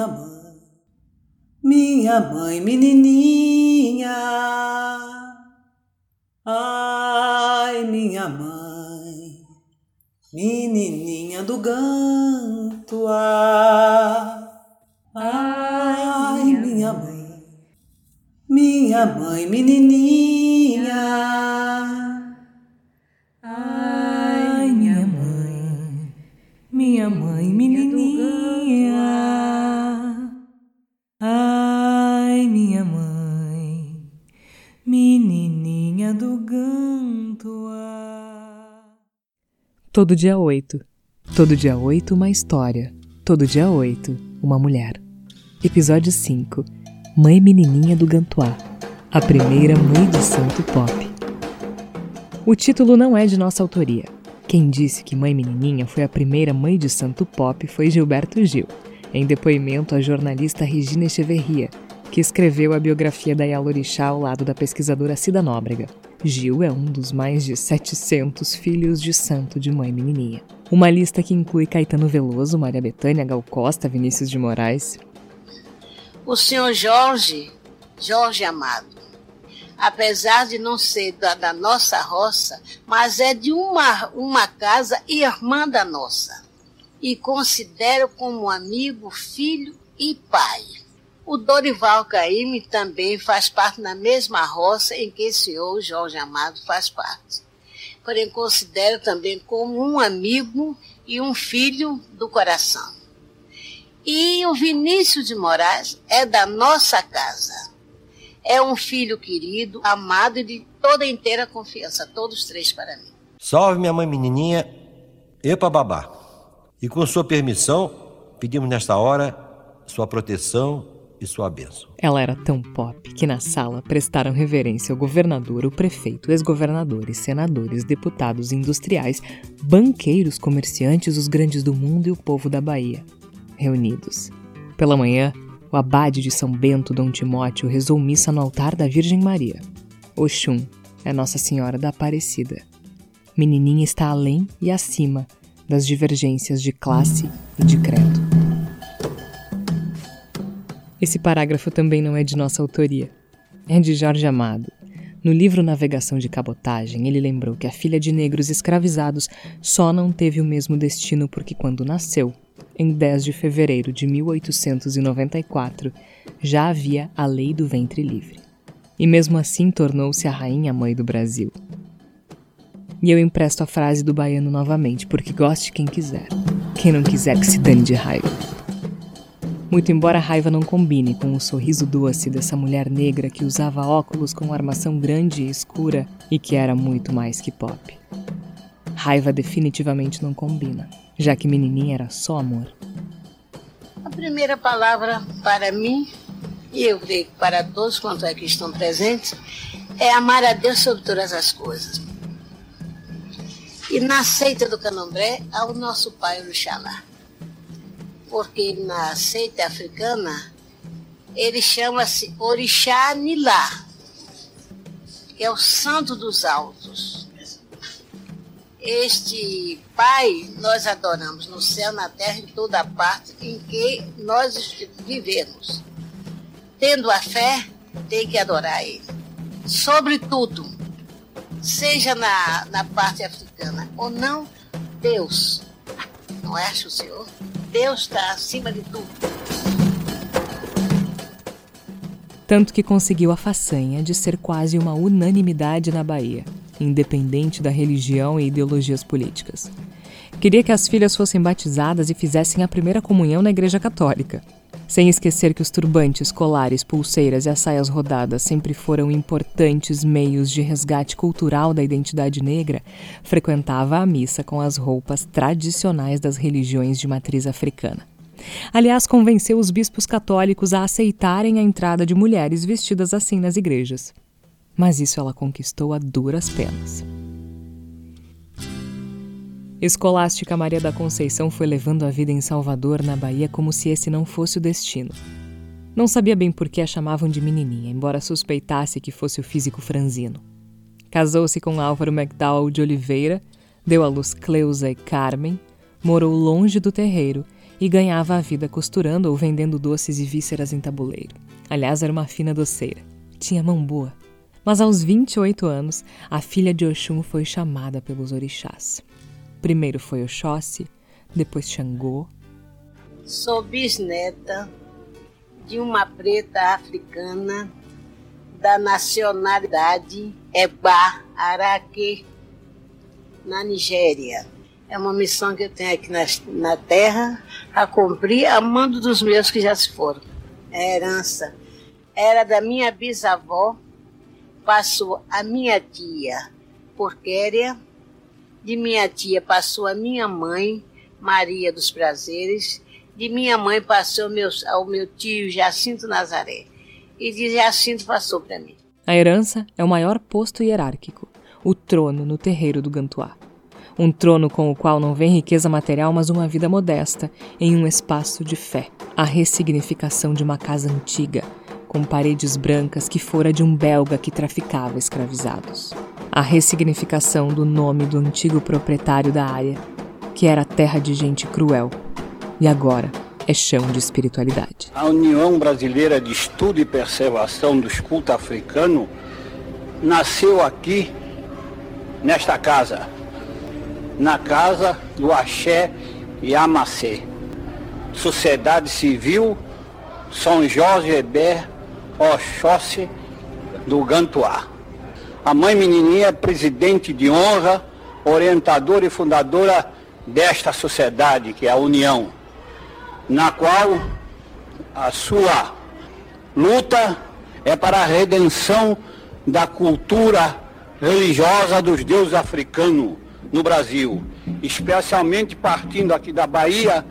minha mãe, minha mãe menininha. Ai, minha mãe, menininha do ganto. Ai, minha mãe, minha mãe menininha. Todo dia 8. Todo dia 8, uma história. Todo dia 8, uma mulher. Episódio 5. Mãe Menininha do Gantuá. A primeira mãe de santo pop. O título não é de nossa autoria. Quem disse que Mãe Menininha foi a primeira mãe de santo pop foi Gilberto Gil, em depoimento à jornalista Regina Echeverria, que escreveu a biografia da Yalorixá ao lado da pesquisadora Cida Nóbrega. Gil é um dos mais de 700 filhos de santo de Mãe Menininha. Uma lista que inclui Caetano Veloso, Maria Bethânia, Gal Costa, Vinícius de Moraes. O senhor Jorge, Jorge Amado, apesar de não ser da, da nossa roça, mas é de uma, uma casa irmã da nossa. E considero como amigo, filho e pai. O Dorival Caíme também faz parte da mesma roça em que o senhor Jorge Amado faz parte. Porém, considero também como um amigo e um filho do coração. E o Vinícius de Moraes é da nossa casa. É um filho querido, amado e de toda inteira confiança, todos três para mim. Salve minha mãe menininha, eu para babá. E com sua permissão, pedimos nesta hora sua proteção e sua bênção. Ela era tão pop que na sala prestaram reverência ao governador, o prefeito, ex-governadores, senadores, deputados industriais, banqueiros, comerciantes, os grandes do mundo e o povo da Bahia, reunidos. Pela manhã, o abade de São Bento, Dom Timóteo, rezou missa no altar da Virgem Maria. Oxum é Nossa Senhora da Aparecida. Menininha está além e acima das divergências de classe e de credo. Esse parágrafo também não é de nossa autoria. É de Jorge Amado. No livro Navegação de Cabotagem, ele lembrou que a filha de negros escravizados só não teve o mesmo destino porque, quando nasceu, em 10 de fevereiro de 1894, já havia a lei do ventre livre. E mesmo assim tornou-se a rainha mãe do Brasil. E eu empresto a frase do baiano novamente, porque goste quem quiser. Quem não quiser que se dane de raiva. Muito embora a raiva não combine com o sorriso doce dessa mulher negra que usava óculos com armação grande e escura e que era muito mais que pop. Raiva definitivamente não combina, já que menininha era só amor. A primeira palavra para mim, e eu creio que para todos quanto é que estão presentes, é amar a Deus sobre todas as coisas. E na seita do candomblé, ao nosso pai Oxalá. Porque na seita africana, ele chama-se Orixá Nilá, que é o santo dos altos. Este Pai nós adoramos no céu, na terra, em toda parte em que nós vivemos. Tendo a fé, tem que adorar Ele. Sobretudo, seja na, na parte africana ou não, Deus. Não acha o Senhor? Deus está acima de tudo. Tanto que conseguiu a façanha de ser quase uma unanimidade na Bahia, independente da religião e ideologias políticas. Queria que as filhas fossem batizadas e fizessem a primeira comunhão na Igreja Católica. Sem esquecer que os turbantes, colares, pulseiras e as saias rodadas sempre foram importantes meios de resgate cultural da identidade negra, frequentava a missa com as roupas tradicionais das religiões de matriz africana. Aliás, convenceu os bispos católicos a aceitarem a entrada de mulheres vestidas assim nas igrejas. Mas isso ela conquistou a duras penas. Escolástica Maria da Conceição foi levando a vida em Salvador, na Bahia, como se esse não fosse o destino. Não sabia bem por que a chamavam de menininha, embora suspeitasse que fosse o físico franzino. Casou-se com Álvaro McDowell de Oliveira, deu à luz Cleusa e Carmen, morou longe do terreiro e ganhava a vida costurando ou vendendo doces e vísceras em tabuleiro. Aliás, era uma fina doceira. Tinha mão boa. Mas aos 28 anos, a filha de Oxum foi chamada pelos orixás. Primeiro foi Oxóssi, depois Xangô. Sou bisneta de uma preta africana da nacionalidade Eba Araque, na Nigéria. É uma missão que eu tenho aqui na, na Terra a cumprir, amando dos meus que já se foram. É herança. Era da minha bisavó, passou a minha tia Porquéria, de minha tia passou a minha mãe, Maria dos Prazeres, de minha mãe passou meu, ao meu tio Jacinto Nazaré, e de Jacinto passou para mim. A herança é o maior posto hierárquico, o trono no terreiro do Gantuá. Um trono com o qual não vem riqueza material, mas uma vida modesta, em um espaço de fé. A ressignificação de uma casa antiga, com paredes brancas que fora de um belga que traficava escravizados. A ressignificação do nome do antigo proprietário da área, que era terra de gente cruel, e agora é chão de espiritualidade. A União Brasileira de Estudo e Preservação do Esculto Africano nasceu aqui, nesta casa, na casa do Axé Yamacê, Sociedade Civil São Jorge Heber Oxóssi do Gantuá. A mãe menininha é presidente de honra, orientadora e fundadora desta sociedade, que é a União, na qual a sua luta é para a redenção da cultura religiosa dos deuses africanos no Brasil, especialmente partindo aqui da Bahia,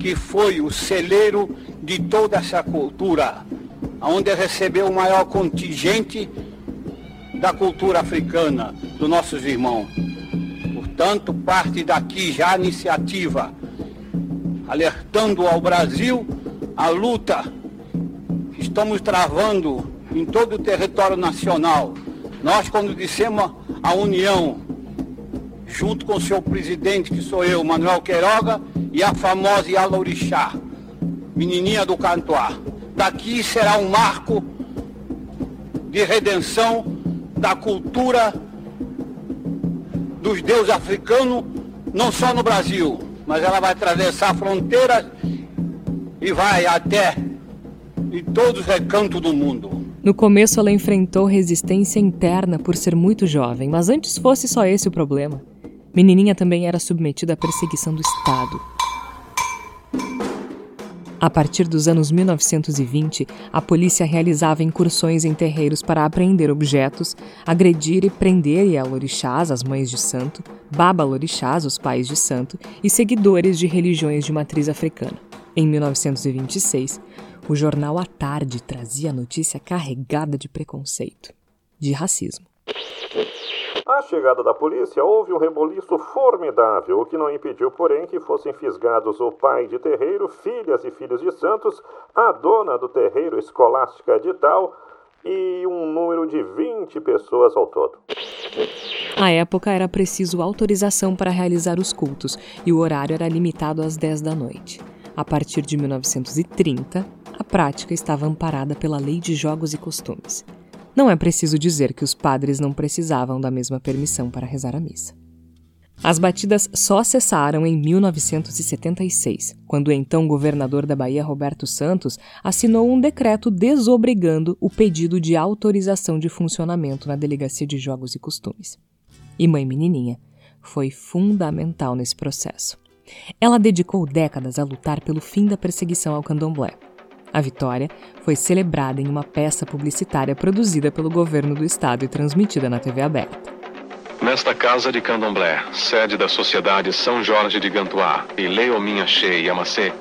que foi o celeiro de toda essa cultura onde recebeu o maior contingente da cultura africana, dos nossos irmãos. Portanto, parte daqui já a iniciativa, alertando ao Brasil a luta que estamos travando em todo o território nacional. Nós, quando dissemos a união, junto com o seu presidente, que sou eu, Manuel Queiroga, e a famosa Yala Orixá, menininha do Cantuá daqui será um marco de redenção da cultura dos deuses africanos, não só no Brasil, mas ela vai atravessar fronteiras e vai até em todos os recantos do mundo. No começo ela enfrentou resistência interna por ser muito jovem, mas antes fosse só esse o problema. Menininha também era submetida à perseguição do Estado. A partir dos anos 1920, a polícia realizava incursões em terreiros para apreender objetos, agredir e prender Yalorixás, as mães de santo, Babalorixás, os pais de santo, e seguidores de religiões de matriz africana. Em 1926, o jornal A Tarde trazia a notícia carregada de preconceito, de racismo. À chegada da polícia, houve um reboliço formidável, o que não impediu, porém, que fossem fisgados o pai de terreiro, filhas e filhos de santos, a dona do terreiro escolástica de tal e um número de 20 pessoas ao todo. À época era preciso autorização para realizar os cultos e o horário era limitado às 10 da noite. A partir de 1930, a prática estava amparada pela Lei de Jogos e Costumes. Não é preciso dizer que os padres não precisavam da mesma permissão para rezar a missa. As batidas só cessaram em 1976, quando o então governador da Bahia, Roberto Santos, assinou um decreto desobrigando o pedido de autorização de funcionamento na Delegacia de Jogos e Costumes. E Mãe Menininha foi fundamental nesse processo. Ela dedicou décadas a lutar pelo fim da perseguição ao candomblé a vitória foi celebrada em uma peça publicitária produzida pelo governo do estado e transmitida na TV aberta. Nesta casa de Candomblé, sede da Sociedade São Jorge de Gantuá e Leominha Che Yamacê,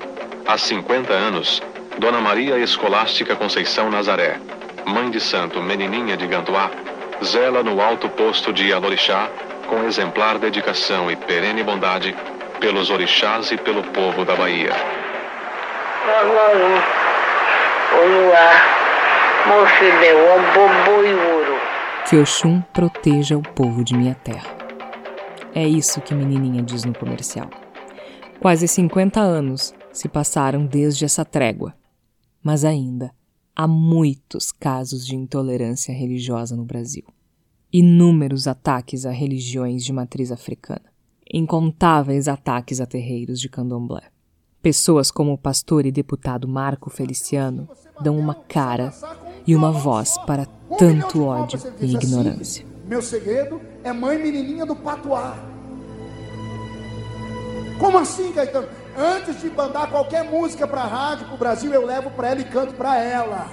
há 50 anos, Dona Maria Escolástica Conceição Nazaré, mãe de santo Menininha de Gantuá, zela no alto posto de Alorixá, com exemplar dedicação e perene bondade, pelos orixás e pelo povo da Bahia. Que Oxum proteja o povo de minha terra. É isso que menininha diz no comercial. Quase 50 anos, se passaram desde essa trégua, mas ainda há muitos casos de intolerância religiosa no Brasil. Inúmeros ataques a religiões de matriz africana. Incontáveis ataques a terreiros de candomblé. Pessoas como o pastor e deputado Marco Feliciano dão uma cara e uma voz para tanto ódio e ignorância. Meu segredo é mãe menininha do patuá. Como assim, Caetano? Antes de mandar qualquer música para a rádio, para o Brasil, eu levo para ela e canto para ela.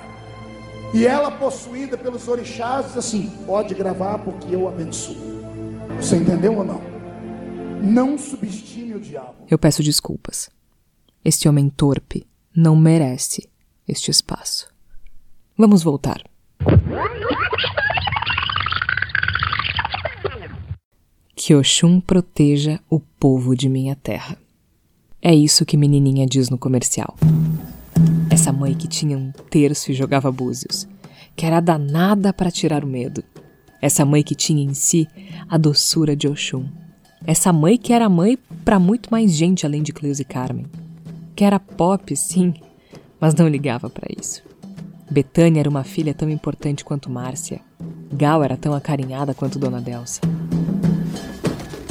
E ela, possuída pelos orixás, diz assim: pode gravar porque eu abençoo. Você entendeu ou não? Não subestime o diabo. Eu peço desculpas. Este homem torpe não merece este espaço. Vamos voltar. Que Oxum proteja o povo de minha terra. É isso que menininha diz no comercial. Essa mãe que tinha um terço e jogava búzios, que era danada para tirar o medo. Essa mãe que tinha em si a doçura de Oxum. Essa mãe que era mãe para muito mais gente além de Cleusa e Carmen. Que era pop, sim, mas não ligava para isso. Betânia era uma filha tão importante quanto Márcia. Gal era tão acarinhada quanto Dona Delsa.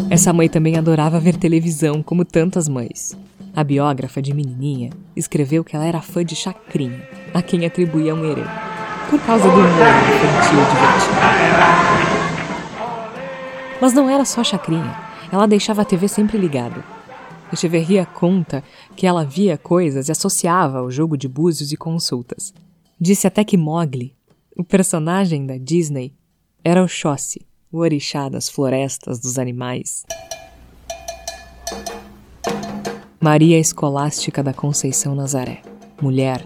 Essa mãe também adorava ver televisão, como tantas mães. A biógrafa de Menininha escreveu que ela era fã de Chacrinha, a quem atribuía um herê, por causa do humor infantil divertido. Mas não era só Chacrinha, ela deixava a TV sempre ligada. Echeverria conta que ela via coisas e associava ao jogo de búzios e consultas. Disse até que Mowgli, o personagem da Disney, era o Xóssi, o orixá das florestas dos animais. Maria Escolástica da Conceição Nazaré, mulher,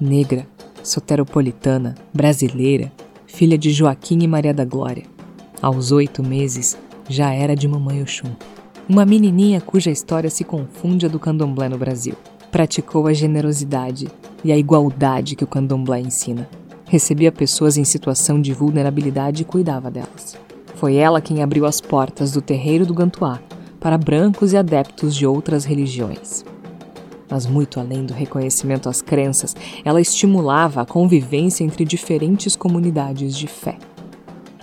negra, soteropolitana, brasileira, filha de Joaquim e Maria da Glória. Aos oito meses, já era de Mamãe Oxum. Uma menininha cuja história se confunde a do candomblé no Brasil. Praticou a generosidade e a igualdade que o candomblé ensina. Recebia pessoas em situação de vulnerabilidade e cuidava delas. Foi ela quem abriu as portas do terreiro do Gantuá para brancos e adeptos de outras religiões. Mas, muito além do reconhecimento às crenças, ela estimulava a convivência entre diferentes comunidades de fé.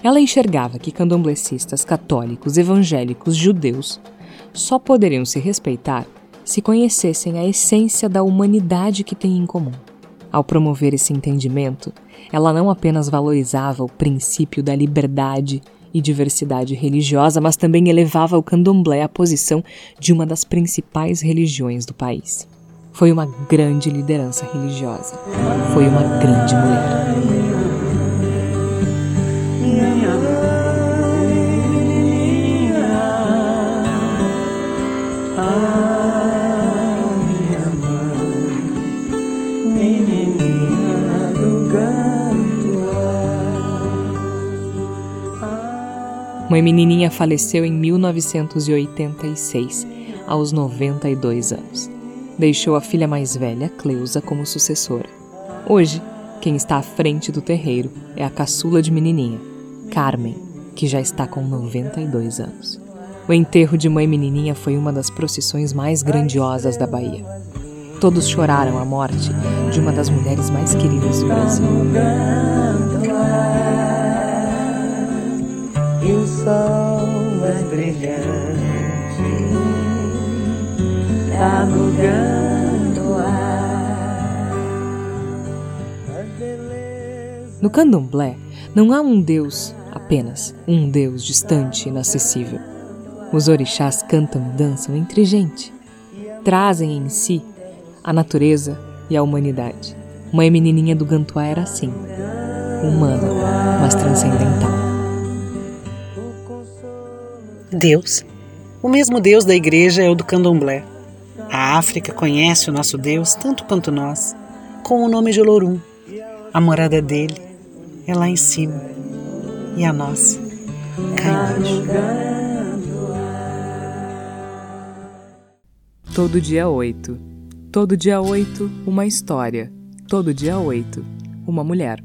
Ela enxergava que candomblecistas católicos, evangélicos, judeus só poderiam se respeitar se conhecessem a essência da humanidade que têm em comum. Ao promover esse entendimento, ela não apenas valorizava o princípio da liberdade e diversidade religiosa, mas também elevava o candomblé à posição de uma das principais religiões do país. Foi uma grande liderança religiosa. Foi uma grande mulher. Mãe Menininha faleceu em 1986, aos 92 anos. Deixou a filha mais velha, Cleusa, como sucessora. Hoje, quem está à frente do terreiro é a caçula de Menininha, Carmen, que já está com 92 anos. O enterro de Mãe Menininha foi uma das procissões mais grandiosas da Bahia. Todos choraram a morte de uma das mulheres mais queridas do Brasil. E o sol mais brilhante tá mudando ar. No candomblé, não há um Deus apenas, um Deus distante e inacessível. Os orixás cantam e dançam entre gente. Trazem em si a natureza e a humanidade. Mãe menininha do Gantuá era assim, humana, mas transcendental. Deus. O mesmo Deus da igreja é o do candomblé. A África conhece o nosso Deus tanto quanto nós, com o nome de Olorum. A morada dele é lá em cima. E a nossa cá embaixo. Todo dia 8. Todo dia 8, uma história. Todo dia 8, uma mulher.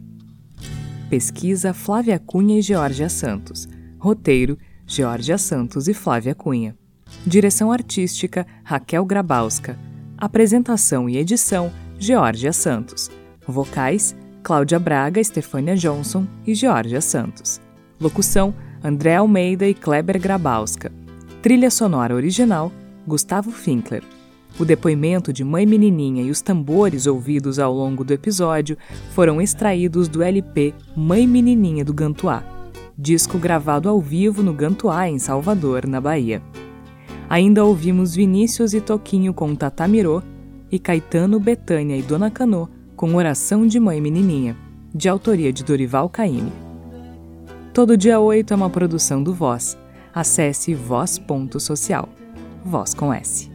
Pesquisa Flávia Cunha e Georgia Santos. Roteiro Georgia Santos e Flávia Cunha. Direção artística Raquel Grabowska. Apresentação e edição: Georgia Santos. Vocais: Cláudia Braga, Estefânia Johnson e Georgia Santos. Locução: André Almeida e Kleber Grabowska. Trilha sonora original: Gustavo Finkler. O depoimento de Mãe Menininha e os tambores ouvidos ao longo do episódio foram extraídos do LP Mãe Menininha do Gantuá, disco gravado ao vivo no Gantuá, em Salvador, na Bahia. Ainda ouvimos Vinícius e Toquinho com Tatamirô e Caetano, Betânia e Dona Canô com Oração de Mãe Menininha, de autoria de Dorival Caymmi. Todo dia 8 é uma produção do Voz. Acesse voz.social. Voz com S.